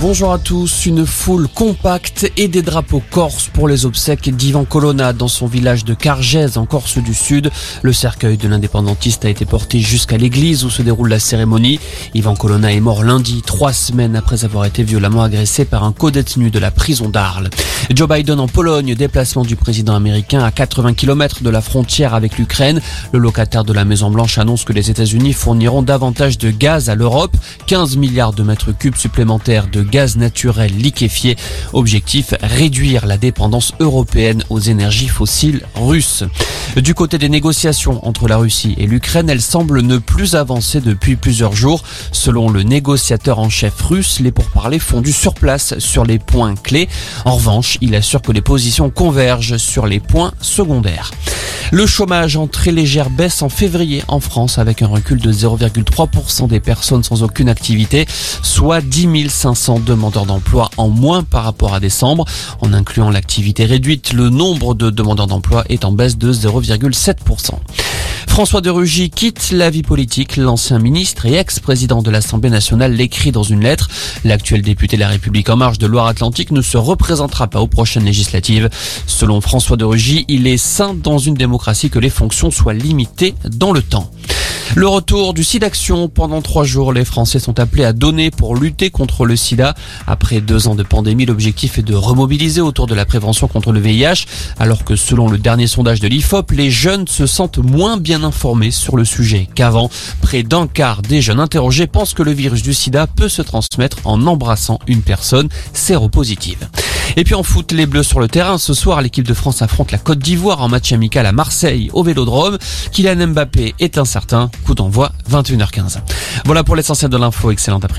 Bonjour à tous. Une foule compacte et des drapeaux corses pour les obsèques d'Ivan Colonna dans son village de Cargèse en Corse du Sud. Le cercueil de l'indépendantiste a été porté jusqu'à l'église où se déroule la cérémonie. Ivan Colonna est mort lundi, trois semaines après avoir été violemment agressé par un co-détenu de la prison d'Arles. Joe Biden en Pologne, déplacement du président américain à 80 km de la frontière avec l'Ukraine. Le locataire de la Maison Blanche annonce que les États-Unis fourniront davantage de gaz à l'Europe, 15 milliards de mètres cubes supplémentaires de gaz naturel liquéfié. Objectif, réduire la dépendance européenne aux énergies fossiles russes. Du côté des négociations entre la Russie et l'Ukraine, elles semblent ne plus avancer depuis plusieurs jours. Selon le négociateur en chef russe, les pourparlers font du surplace sur les points clés. En revanche, il assure que les positions convergent sur les points secondaires. Le chômage en très légère baisse en février en France avec un recul de 0,3% des personnes sans aucune activité, soit 10 500 demandeurs d'emploi en moins par rapport à décembre. En incluant l'activité réduite, le nombre de demandeurs d'emploi est en baisse de 0,7%. François de Rugy quitte la vie politique. L'ancien ministre et ex-président de l'Assemblée nationale l'écrit dans une lettre. L'actuel député de la République en marche de Loire-Atlantique ne se représentera pas aux prochaines législatives. Selon François de Rugy, il est sain dans une démocratie que les fonctions soient limitées dans le temps. Le retour du SIDAction. Pendant trois jours, les Français sont appelés à donner pour lutter contre le sida. Après deux ans de pandémie, l'objectif est de remobiliser autour de la prévention contre le VIH, alors que selon le dernier sondage de l'IFOP, les jeunes se sentent moins bien informés sur le sujet qu'avant. Près d'un quart des jeunes interrogés pensent que le virus du sida peut se transmettre en embrassant une personne séropositive. Et puis en foot, les Bleus sur le terrain. Ce soir, l'équipe de France affronte la Côte d'Ivoire en match amical à Marseille au Vélodrome. Kylian Mbappé est incertain. Coup d'envoi 21h15. Voilà pour l'essentiel de l'info. Excellent après